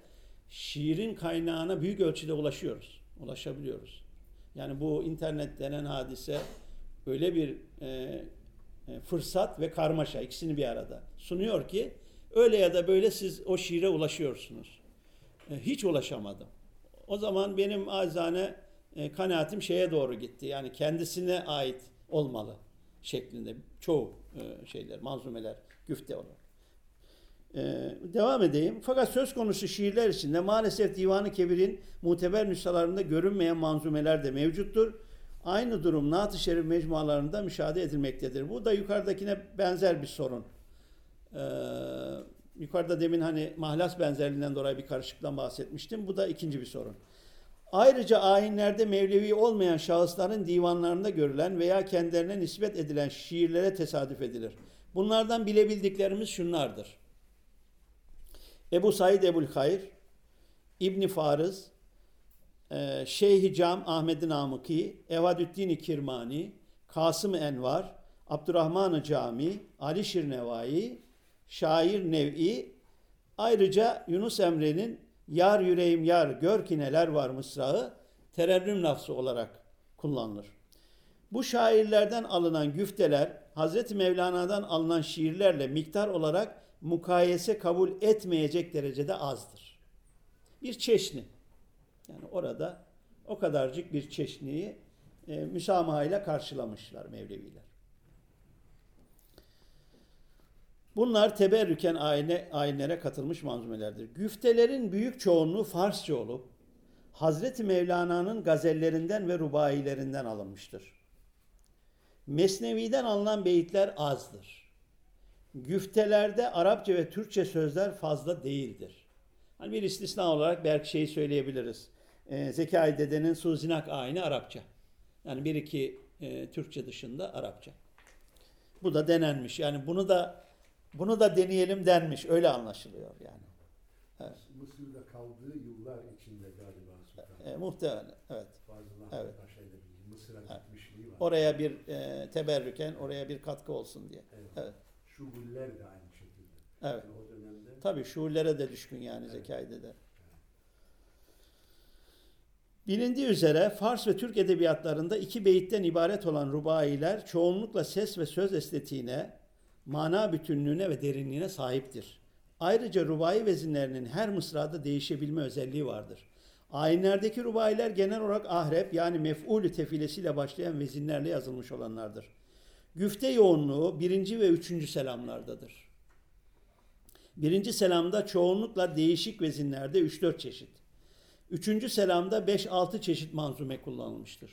şiirin kaynağına büyük ölçüde ulaşıyoruz. Ulaşabiliyoruz. Yani bu internet denen hadise öyle bir e, e, fırsat ve karmaşa ikisini bir arada sunuyor ki öyle ya da böyle siz o şiire ulaşıyorsunuz. E, hiç ulaşamadım. O zaman benim azane e, kanaatim şeye doğru gitti. Yani kendisine ait olmalı şeklinde çoğu e, şeyler, manzumeler güfte olarak. Ee, devam edeyim. Fakat söz konusu şiirler içinde maalesef Divan-ı Kebir'in muteber nüshalarında görünmeyen manzumeler de mevcuttur. Aynı durum Naat-ı Şerif mecmualarında müşahede edilmektedir. Bu da yukarıdakine benzer bir sorun. Ee, yukarıda demin hani mahlas benzerliğinden dolayı bir karışıklıktan bahsetmiştim. Bu da ikinci bir sorun. Ayrıca ayinlerde Mevlevi olmayan şahısların divanlarında görülen veya kendilerine nispet edilen şiirlere tesadüf edilir. Bunlardan bilebildiklerimiz şunlardır. Ebu Said Ebul Hayr, İbni Farız, e, Şeyh Cam Ahmet Namıki, Evadüddin Kirmani, Kasım Envar, Abdurrahman Cami, Ali Şirnevai, Şair Nev'i, ayrıca Yunus Emre'nin Yar yüreğim yar gör ki neler var mısrağı terennüm lafzı olarak kullanılır. Bu şairlerden alınan güfteler Hazreti Mevlana'dan alınan şiirlerle miktar olarak mukayese kabul etmeyecek derecede azdır. Bir çeşni. Yani orada o kadarcık bir çeşniyi e, müsamahayla karşılamışlar Mevleviler. Bunlar teberrüken ayine, ayinlere katılmış manzumelerdir. Güftelerin büyük çoğunluğu Farsça olup Hazreti Mevlana'nın gazellerinden ve rubailerinden alınmıştır. Mesnevi'den alınan beyitler azdır. Güftelerde Arapça ve Türkçe sözler fazla değildir. Hani bir istisna olarak belki şeyi söyleyebiliriz. E, Zekai Dede'nin Suzinak ayini Arapça. Yani bir iki e, Türkçe dışında Arapça. Bu da denenmiş. Yani bunu da bunu da deneyelim denmiş. Öyle anlaşılıyor yani. Evet. Mısır'da kaldığı yıllar içinde galiba Sultan. E, muhtemelen. Evet. Evet. Mısır'a Evet. gitmişliği var. Oraya bir e, teberrüken oraya bir katkı olsun diye. Evet. Evet. Şu güller de aynı şekilde. Evet. Yani o dönemde Tabii şuurlere de düşkün yani Evet. Zekai de. Bilindiği üzere Fars ve Türk edebiyatlarında iki beyitten ibaret olan rubailer çoğunlukla ses ve söz estetiğine, mana bütünlüğüne ve derinliğine sahiptir. Ayrıca rubai vezinlerinin her mısrada değişebilme özelliği vardır. Ayinlerdeki rubailer genel olarak ahrep yani mef'ulü tefilesiyle başlayan vezinlerle yazılmış olanlardır. Güfte yoğunluğu birinci ve üçüncü selamlardadır. Birinci selamda çoğunlukla değişik vezinlerde 3-4 çeşit. Üçüncü selamda 5-6 çeşit manzume kullanılmıştır.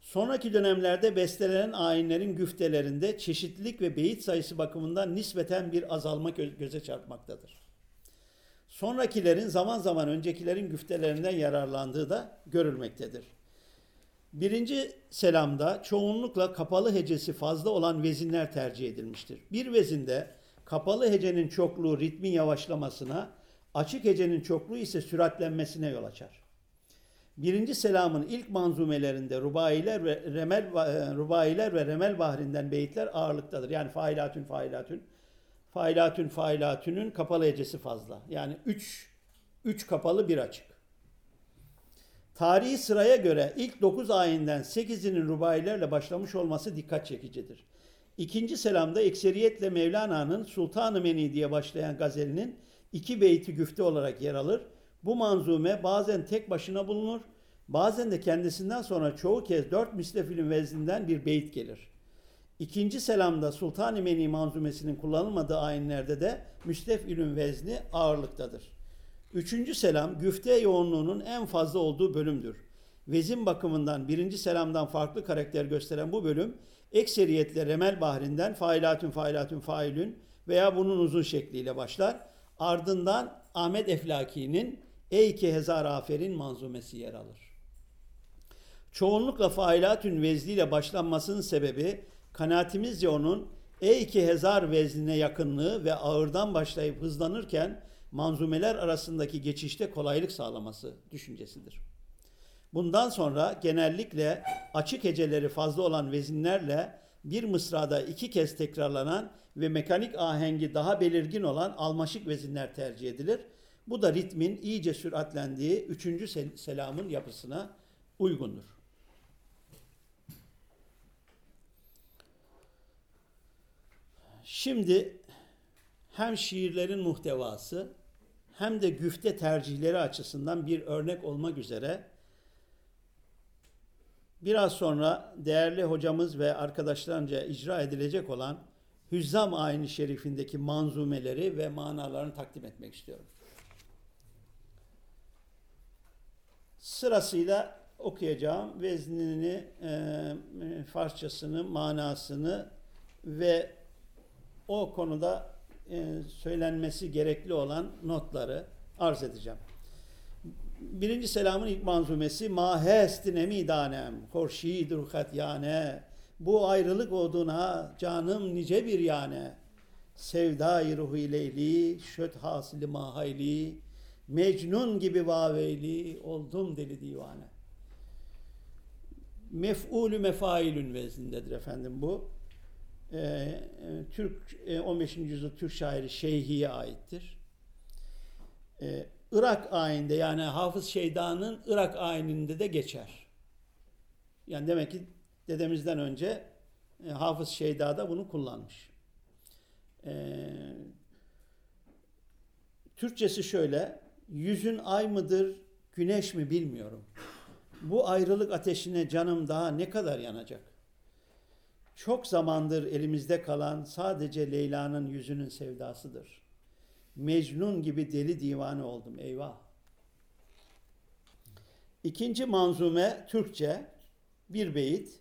Sonraki dönemlerde bestelenen ayinlerin güftelerinde çeşitlilik ve beyit sayısı bakımından nispeten bir azalma gö- göze çarpmaktadır. Sonrakilerin zaman zaman öncekilerin güftelerinden yararlandığı da görülmektedir. Birinci selamda çoğunlukla kapalı hecesi fazla olan vezinler tercih edilmiştir. Bir vezinde kapalı hecenin çokluğu ritmin yavaşlamasına, açık hecenin çokluğu ise süratlenmesine yol açar. Birinci selamın ilk manzumelerinde rubailer ve remel e, rubailer ve remel bahrinden beyitler ağırlıktadır. Yani failatün failatün failatün failatünün kapalı hecesi fazla. Yani 3 3 kapalı bir açık. Tarihi sıraya göre ilk 9 ayinden 8'inin rubailerle başlamış olması dikkat çekicidir. İkinci selamda ekseriyetle Mevlana'nın Sultan-ı Meni diye başlayan gazelinin iki beyti güfte olarak yer alır. Bu manzume bazen tek başına bulunur, bazen de kendisinden sonra çoğu kez dört mislefilin vezninden bir beyit gelir. İkinci selamda Sultan-ı Meni manzumesinin kullanılmadığı ayinlerde de müstefilün vezni ağırlıktadır. Üçüncü selam güfte yoğunluğunun en fazla olduğu bölümdür. Vezin bakımından birinci selamdan farklı karakter gösteren bu bölüm ekseriyetle remel bahrinden failatün failatün failün veya bunun uzun şekliyle başlar. Ardından Ahmet Eflaki'nin Ey ki hezar aferin manzumesi yer alır. Çoğunlukla failatün vezliyle başlanmasının sebebi kanaatimizce onun Ey ki hezar veznine yakınlığı ve ağırdan başlayıp hızlanırken manzumeler arasındaki geçişte kolaylık sağlaması düşüncesidir. Bundan sonra genellikle açık heceleri fazla olan vezinlerle bir mısrada iki kez tekrarlanan ve mekanik ahengi daha belirgin olan almaşık vezinler tercih edilir. Bu da ritmin iyice süratlendiği üçüncü sel- selamın yapısına uygundur. Şimdi hem şiirlerin muhtevası hem de güfte tercihleri açısından bir örnek olmak üzere biraz sonra değerli hocamız ve arkadaşlarınca icra edilecek olan Hüzzam ayini şerifindeki manzumeleri ve manalarını takdim etmek istiyorum. Sırasıyla okuyacağım veznini, e, Farsçasını, manasını ve o konuda e, söylenmesi gerekli olan notları arz edeceğim. Birinci selamın ilk manzumesi Ma hestin midanem Horşid ruhat yane Bu ayrılık oduna canım nice bir yane Sevda-i ruhu leyli Şöt hasili mahayli Mecnun gibi vaveyli Oldum deli divane Mef'ulü mefailün veznindedir efendim bu. Ee, Türk e, 15. yüzyıl Türk şairi Şeyhi'ye aittir. Ee, Irak ayinde yani Hafız Şeyda'nın Irak ayininde de geçer. Yani demek ki dedemizden önce e, Hafız Şeyda da bunu kullanmış. Ee, Türkçesi şöyle, yüzün ay mıdır, güneş mi bilmiyorum. Bu ayrılık ateşine canım daha ne kadar yanacak? Çok zamandır elimizde kalan sadece Leyla'nın yüzünün sevdasıdır. Mecnun gibi deli divane oldum eyvah. İkinci manzume Türkçe bir beyit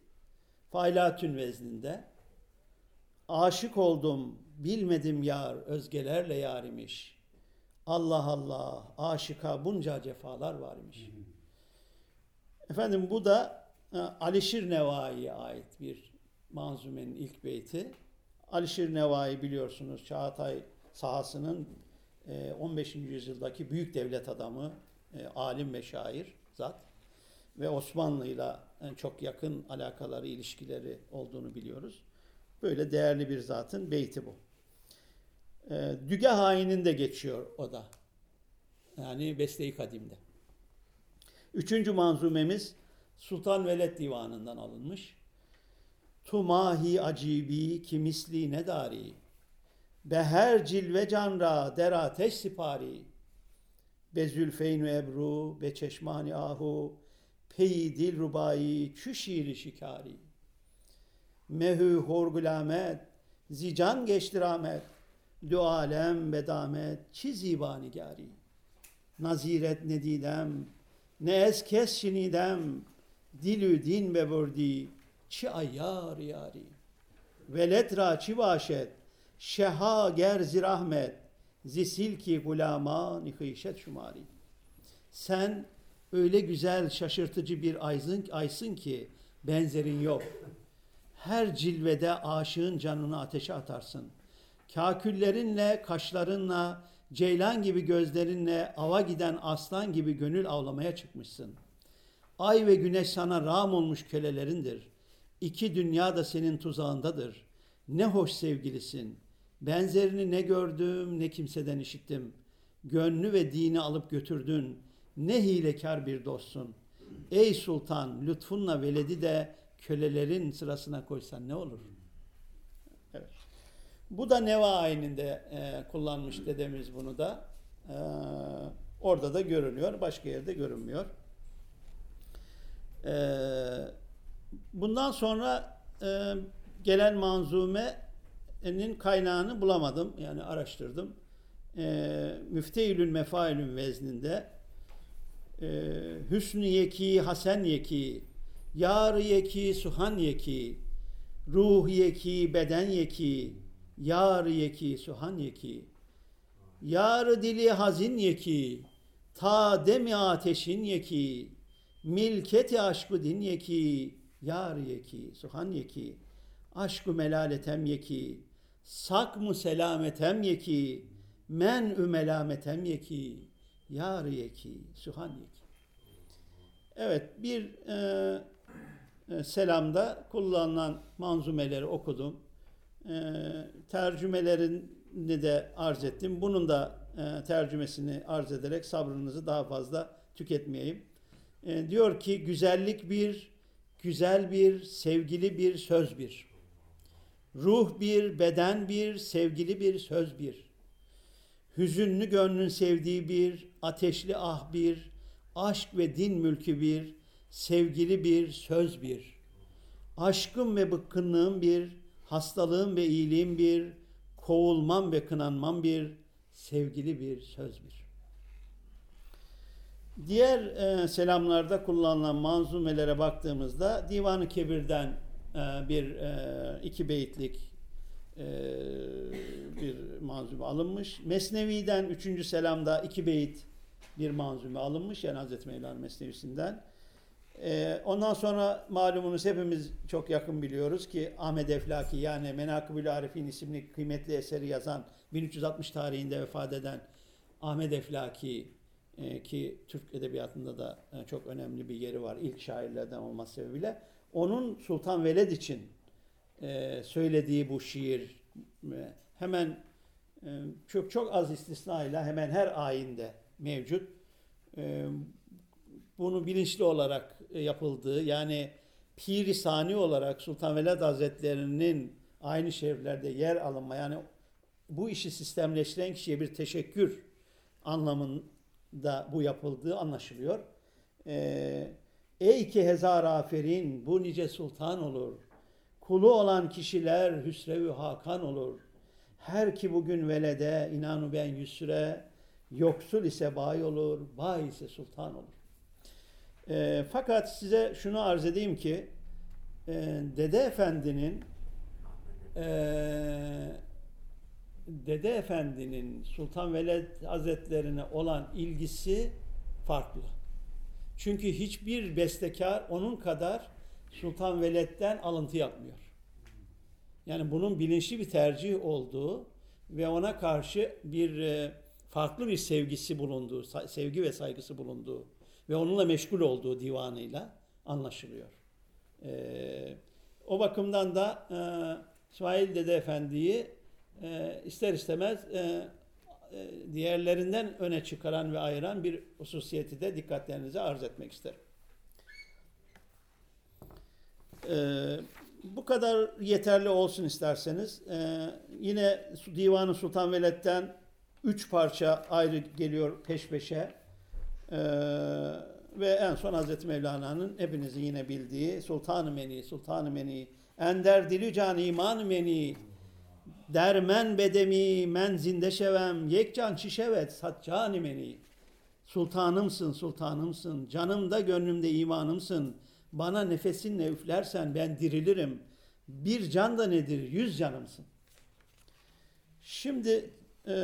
Failatün vezninde. Aşık oldum bilmedim yar özgelerle yarimiş. Allah Allah aşıka bunca cefalar varmış. Efendim bu da e, Alişir Nevai'ye ait bir manzumenin ilk beyti. Alişir Nevai biliyorsunuz Çağatay sahasının 15. E, yüzyıldaki büyük devlet adamı, e, alim ve şair zat ve Osmanlı'yla çok yakın alakaları, ilişkileri olduğunu biliyoruz. Böyle değerli bir zatın beyti bu. E, Düge hainin de geçiyor o da. Yani Beste-i Kadim'de. Üçüncü manzumemiz Sultan Veled Divanı'ndan alınmış. Tumahi acibi ki misli ne dari. Beher cilve canra der ateş sipari. Be zülfeynü ebru, be çeşmani ahu, peyi dil rubai, çü şiiri şikari. Mehü horgulamet, zican geçti rahmet, dü alem bedamet, çi zibanigari. Naziret nedidem, ne es kes şinidem, dilü din be burdi, çi ayyar yari. Velet çi başet, şeha ger zirahmet, zisil ki gulama nihişet şumari. Sen öyle güzel şaşırtıcı bir aysın, aysın ki benzerin yok. Her cilvede aşığın canını ateşe atarsın. Kaküllerinle, kaşlarınla, ceylan gibi gözlerinle ava giden aslan gibi gönül avlamaya çıkmışsın. Ay ve güneş sana ram olmuş kölelerindir. İki dünya da senin tuzağındadır. Ne hoş sevgilisin. Benzerini ne gördüm ne kimseden işittim. Gönlü ve dini alıp götürdün. Ne hilekar bir dostsun. Ey sultan lütfunla veledi de kölelerin sırasına koysan ne olur? Bu da Neva ayininde e, kullanmış dedemiz bunu da. E, orada da görünüyor. Başka yerde görünmüyor. E, bundan sonra e, gelen manzumenin kaynağını bulamadım. Yani araştırdım. E, Müfteylül Mefailün vezninde e, Hüsnü Yeki, Hasen Yeki, Yar Yeki, Suhan Yeki, Ruh Yeki, Beden Yeki, Yar Yeki, Suhan Yeki, Yar dili hazin yeki, ta demi ateşin yeki, milketi aşkı din yeki, yar yeki, suhan yeki, aşkı melaletem yeki, sak mu selametem yeki, men ü melametem yeki, yar yeki, suhan yeki. Evet, bir e, e, selamda kullanılan manzumeleri okudum. E, tercümelerini de arz ettim. Bunun da e, tercümesini arz ederek sabrınızı daha fazla tüketmeyeyim. E, diyor ki güzellik bir, güzel bir, sevgili bir, söz bir. Ruh bir, beden bir, sevgili bir, söz bir. Hüzünlü gönlün sevdiği bir, ateşli ah bir, aşk ve din mülkü bir, sevgili bir, söz bir. Aşkım ve bıkkınlığım bir, hastalığım ve iyiliğim bir, kovulmam ve kınanmam bir, sevgili bir söz bir. Diğer e, selamlarda kullanılan manzumelere baktığımızda Divan-ı Kebir'den e, bir e, iki beyitlik e, bir manzume alınmış. Mesnevi'den üçüncü selamda iki beyit bir manzume alınmış. Yani Hazreti Mevlana Mesnevisinden. E, ondan sonra malumunuz hepimiz çok yakın biliyoruz ki Ahmet Eflaki yani Menakıbül Arifin isimli kıymetli eseri yazan 1360 tarihinde vefat eden Ahmet Eflaki ki Türk edebiyatında da e, çok önemli bir yeri var ilk şairlerden olması sebebiyle onun Sultan Veled için e, söylediği bu şiir e, hemen e, çok çok az istisnayla hemen her ayinde mevcut. E, bunu bilinçli olarak e, yapıldığı yani Piri Sani olarak Sultan Veled Hazretleri'nin aynı şeriflerde yer alınma yani bu işi sistemleştiren kişiye bir teşekkür anlamında bu yapıldığı anlaşılıyor. Ee, Ey ki hezar aferin bu nice sultan olur. Kulu olan kişiler hüsrevi hakan olur. Her ki bugün velede inanu ben yüsre, yoksul ise bay olur, bay ise sultan olur. E, fakat size şunu arz edeyim ki e, Dede Efendi'nin e, Dede Efendi'nin Sultan Veled Hazretlerine olan ilgisi farklı. Çünkü hiçbir bestekar onun kadar Sultan Veled'den alıntı yapmıyor. Yani bunun bilinçli bir tercih olduğu ve ona karşı bir e, farklı bir sevgisi bulunduğu, sevgi ve saygısı bulunduğu ve onunla meşgul olduğu divanıyla anlaşılıyor. E, o bakımdan da e, İsmail Dede Efendi'yi e, ister istemez e, e, diğerlerinden öne çıkaran ve ayıran bir hususiyeti de dikkatlerinize arz etmek isterim. Ee, bu kadar yeterli olsun isterseniz. Ee, yine Divanı Sultan Veled'den üç parça ayrı geliyor peş peşe. Ee, ve en son Hazreti Mevlana'nın hepinizin yine bildiği Sultan-ı Meni, Sultan-ı Meni, Ender dili can iman meni, dermen bedemi men zinde şevem, yekcan çişevet satcan meni. Sultanımsın, sultanımsın, canımda gönlümde imanımsın.'' Bana nefesinle üflersen ben dirilirim. Bir can da nedir? Yüz canımsın. Şimdi e,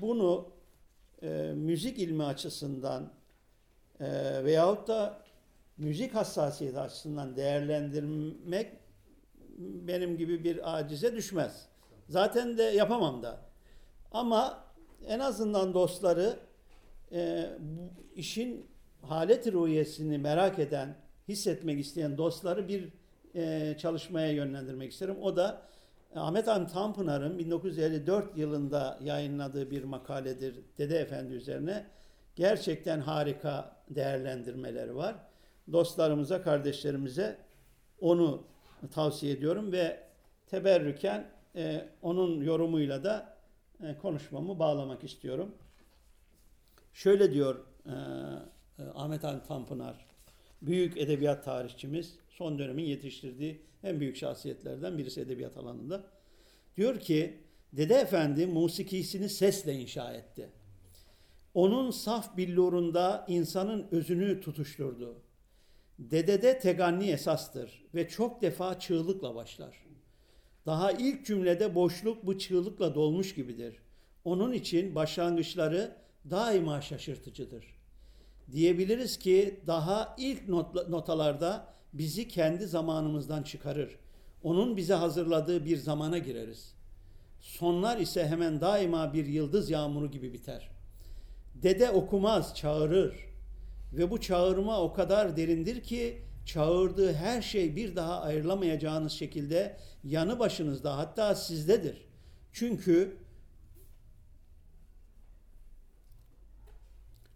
bunu e, müzik ilmi açısından e, veyahut da müzik hassasiyeti açısından değerlendirmek benim gibi bir acize düşmez. Zaten de yapamam da. Ama en azından dostları e, işin halet ruhiyesini merak eden, hissetmek isteyen dostları bir e, çalışmaya yönlendirmek isterim. O da Ahmet Han Tanpınar'ın 1954 yılında yayınladığı bir makaledir Dede Efendi üzerine. Gerçekten harika değerlendirmeleri var. Dostlarımıza, kardeşlerimize onu tavsiye ediyorum ve teberrüken e, onun yorumuyla da e, konuşmamı bağlamak istiyorum. Şöyle diyor e, e Ahmet Han Tanpınar büyük edebiyat tarihçimiz, son dönemin yetiştirdiği en büyük şahsiyetlerden birisi edebiyat alanında. Diyor ki, Dede Efendi musikisini sesle inşa etti. Onun saf billurunda insanın özünü tutuşturdu. Dedede teganni esastır ve çok defa çığlıkla başlar. Daha ilk cümlede boşluk bu çığlıkla dolmuş gibidir. Onun için başlangıçları daima şaşırtıcıdır diyebiliriz ki daha ilk not, notalarda bizi kendi zamanımızdan çıkarır. Onun bize hazırladığı bir zamana gireriz. Sonlar ise hemen daima bir yıldız yağmuru gibi biter. Dede okumaz, çağırır. Ve bu çağırma o kadar derindir ki çağırdığı her şey bir daha ayrılamayacağınız şekilde yanı başınızda hatta sizdedir. Çünkü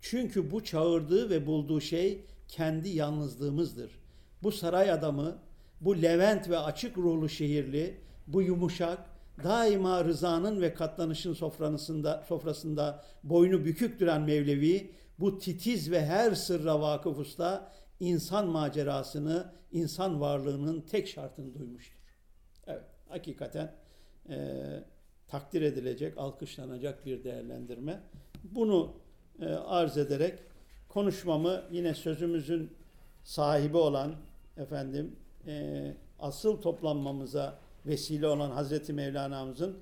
Çünkü bu çağırdığı ve bulduğu şey kendi yalnızlığımızdır. Bu saray adamı, bu Levent ve açık ruhlu şehirli, bu yumuşak, daima rızanın ve katlanışın sofrasında, sofrasında boynu bükük duran Mevlevi, bu titiz ve her sırra vakıf usta insan macerasını, insan varlığının tek şartını duymuştur. Evet, hakikaten e, takdir edilecek, alkışlanacak bir değerlendirme. Bunu e, arz ederek konuşmamı yine sözümüzün sahibi olan efendim e, asıl toplanmamıza vesile olan Hazreti Mevlana'mızın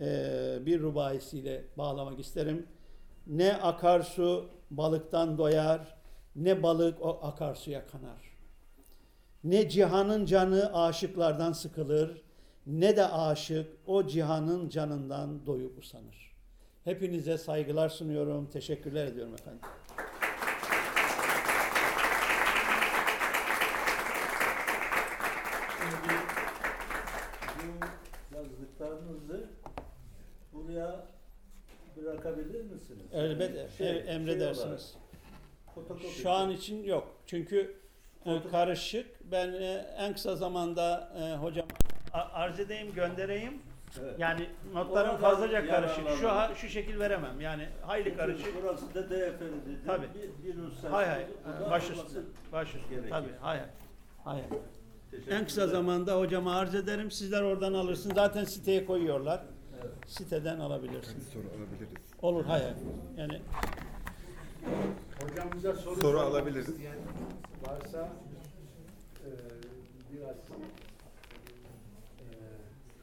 e, bir rubayisiyle bağlamak isterim. Ne akarsu balıktan doyar, ne balık o akarsuya kanar. Ne cihanın canı aşıklardan sıkılır, ne de aşık o cihanın canından doyup usanır. Hepinize saygılar sunuyorum. Teşekkürler ediyorum efendim. Şimdi bu yazdıklarınızı buraya bırakabilir misiniz? Elbette. Şey, em, emredersiniz. Şey Şu an için yok. Çünkü e, karışık. Ben e, en kısa zamanda e, hocam arz edeyim, göndereyim. Evet. Yani notlarım Oradan fazlaca karışık. Şu ha, şu şekil veremem. Yani hayli karışık. Burası da DF'li Tabii. Bir, bir hay hay. Baş üstüne. Baş üstüne. Tabii. Hay hay. Hay hay. En kısa zamanda hocama arz ederim. Sizler oradan alırsınız. Zaten siteye koyuyorlar. Evet. Siteden alabilirsiniz. Soru alabiliriz. Olur hay hay. Yani Hocamıza soru, soru alabiliriz. Varsa e, biraz e,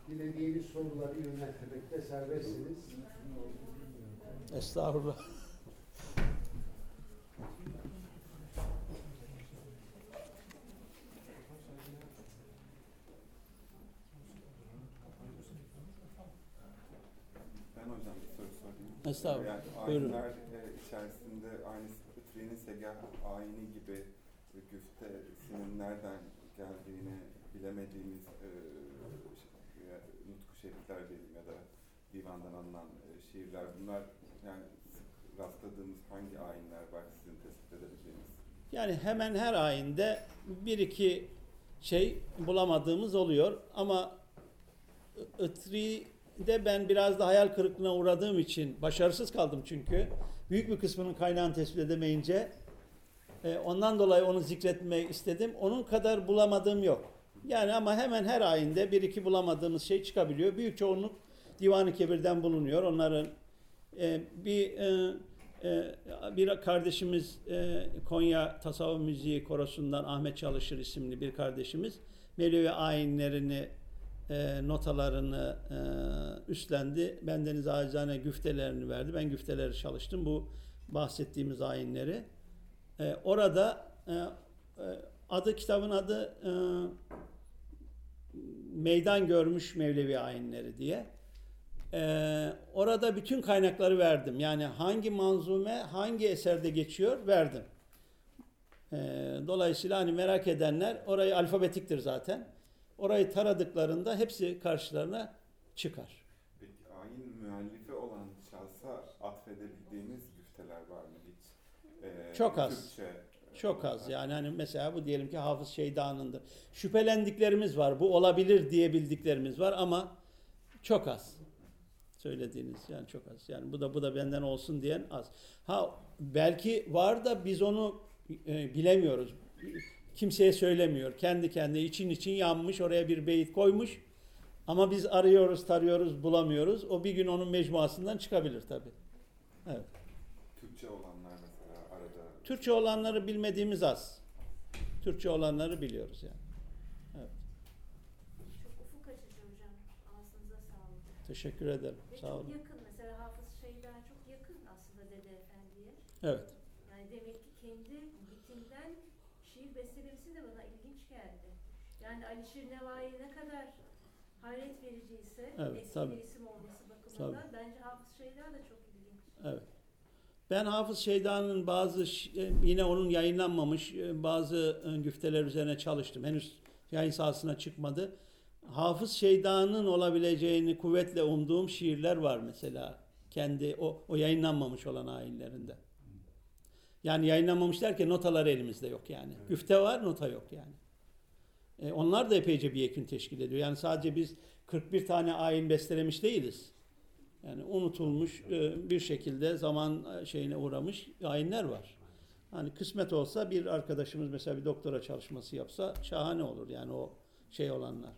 dilediğiniz soruları yöneltmekte serbestsiniz. Estağfurullah. Estağfurullah. Yani Buyurun içerisinde aynı Fıtri'nin segah ayini gibi e, güftesinin nereden geldiğini bilemediğimiz e, ş- e, nutku şerifler diyelim ya da divandan alınan e, şiirler bunlar yani rastladığımız hangi ayinler var sizin tespit edebileceğiniz? Yani hemen her ayinde bir iki şey bulamadığımız oluyor ama Itri'de ben biraz da hayal kırıklığına uğradığım için başarısız kaldım çünkü. Büyük bir kısmının kaynağını tespit edemeyince e, ondan dolayı onu zikretmek istedim. Onun kadar bulamadığım yok. Yani ama hemen her ayinde bir iki bulamadığımız şey çıkabiliyor. Büyük çoğunluk Divan-ı Kebir'den bulunuyor. Onların e, bir e, e, bir kardeşimiz e, Konya Tasavvuf Müziği Korosu'ndan Ahmet Çalışır isimli bir kardeşimiz Mevlevi ayinlerini e, notalarını e, üstlendi. Bendeniz acizane güftelerini verdi. Ben güfteleri çalıştım. Bu bahsettiğimiz ayinleri. E, orada e, e, adı kitabın adı e, Meydan Görmüş Mevlevi Ayinleri diye. Ee, orada bütün kaynakları verdim. Yani hangi manzume hangi eserde geçiyor verdim. Ee, dolayısıyla hani merak edenler orayı alfabetiktir zaten. Orayı taradıklarında hepsi karşılarına çıkar. Peki ayin müellifi olan şahsa atfedebildiğiniz güfteler var mı hiç? E, Çok az. Türkçe, Çok az yani hani mesela bu diyelim ki Hafız Şeyda'nındır. Şüphelendiklerimiz var. Bu olabilir diyebildiklerimiz var ama çok az. Söylediğiniz yani çok az. Yani bu da bu da benden olsun diyen az. Ha belki var da biz onu e, bilemiyoruz. Kimseye söylemiyor. Kendi kendine için için yanmış oraya bir beyit koymuş. Ama biz arıyoruz, tarıyoruz, bulamıyoruz. O bir gün onun mecmuasından çıkabilir tabii. Evet. Türkçe olanlar mesela arada Türkçe olanları bilmediğimiz az. Türkçe olanları biliyoruz yani. Çok ufuk açıcı hocam. Ağzınıza sağlık. Teşekkür ederim. Ve Sağ çok olun. yakın. Mesela Hafız Şeyda çok yakın aslında Dede Efendi'ye. Evet. Yani demek ki kendi bitinden şiir bestelemesi de bana ilginç geldi. Yani Alişir Nevai ne kadar hayret vericiyse Evet, eski tabii. bir isim olması bakımından bence Hafız Şeyda da çok ilginç. Evet. Ben Hafız Şeyda'nın bazı e, yine onun yayınlanmamış e, bazı e, güfteler üzerine çalıştım. Henüz yayın sahasına çıkmadı. Hafız Şeyda'nın olabileceğini kuvvetle umduğum şiirler var mesela. Kendi o, o yayınlanmamış olan ayinlerinde. Yani yayınlanmamış derken notalar elimizde yok yani. Güfte var, nota yok yani. E, onlar da epeyce bir yekün teşkil ediyor. Yani sadece biz 41 tane ayin bestelemiş değiliz. Yani unutulmuş e, bir şekilde zaman e, şeyine uğramış ayinler var. Hani kısmet olsa bir arkadaşımız mesela bir doktora çalışması yapsa şahane olur yani o şey olanlar.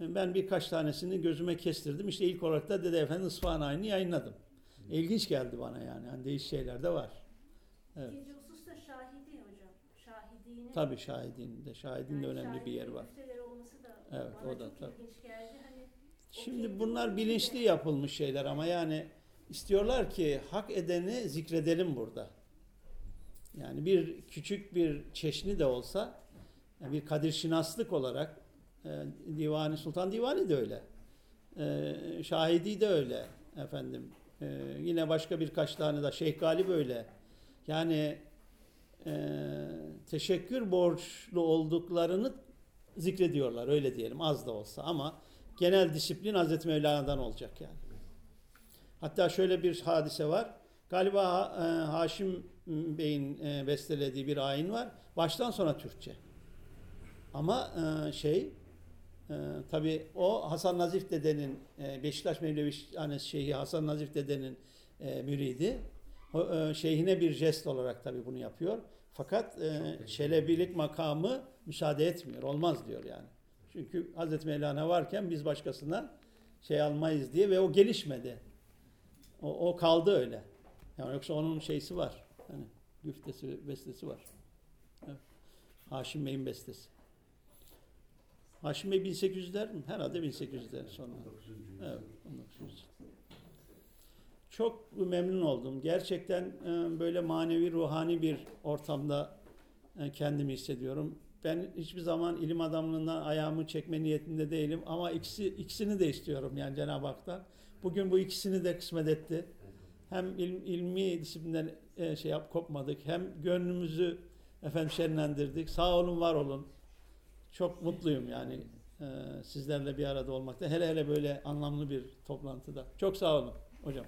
E, Ben birkaç tanesini gözüme kestirdim. İşte ilk olarak da Dede Efendi İsfahan ayini yayınladım. İlginç geldi bana yani. Hani değişik şeyler de var. Evet. İkinci husus da şahidi hocam. Şahidini Tabii şahidin de. Şahidin de yani önemli bir yer var. olması da Evet, o da tabii. Hani Şimdi bunlar bilinçli yapılmış şeyler ama yani istiyorlar ki hak edeni zikredelim burada. Yani bir küçük bir çeşni de olsa yani bir kadir şinaslık olarak e, Divani Sultan Divani de öyle. E, Şahidi de öyle efendim. E, yine başka birkaç tane de Şeyh Galip öyle. Yani e, teşekkür borçlu olduklarını zikrediyorlar öyle diyelim az da olsa ama genel disiplin Hazreti Mevlana'dan olacak yani. Hatta şöyle bir hadise var. Galiba e, Haşim Bey'in e, bestelediği bir ayin var. Baştan sona Türkçe. Ama e, şey e, tabi o Hasan Nazif dedenin e, Beşiktaş Mevlevi Şeyhi Hasan Nazif dedenin e, müridi. E, şeyhine bir jest olarak tabi bunu yapıyor. Fakat e, Çelebilik makamı müsaade etmiyor. Olmaz diyor yani. Çünkü Hazreti Mevlana varken biz başkasından şey almayız diye ve o gelişmedi. O, o kaldı öyle. Yani yoksa onun şeysi var. Hani güftesi, bestesi var. Evet. Haşim Bey'in bestesi. Haşim Bey 1800'ler mi? Herhalde 1800'lerin sonu. Evet, 1900. Çok memnun oldum. Gerçekten e, böyle manevi, ruhani bir ortamda e, kendimi hissediyorum. Ben hiçbir zaman ilim adamlığından ayağımı çekme niyetinde değilim ama ikisi ikisini de istiyorum yani Cenab-ı Hak'tan. Bugün bu ikisini de kısmet etti. hem il- ilmi disiplinden e, şey yap kopmadık hem gönlümüzü efendim şenlendirdik. Sağ olun, var olun. Çok mutluyum yani sizlerle bir arada olmakta. Hele hele böyle anlamlı bir toplantıda. Çok sağ olun お嬢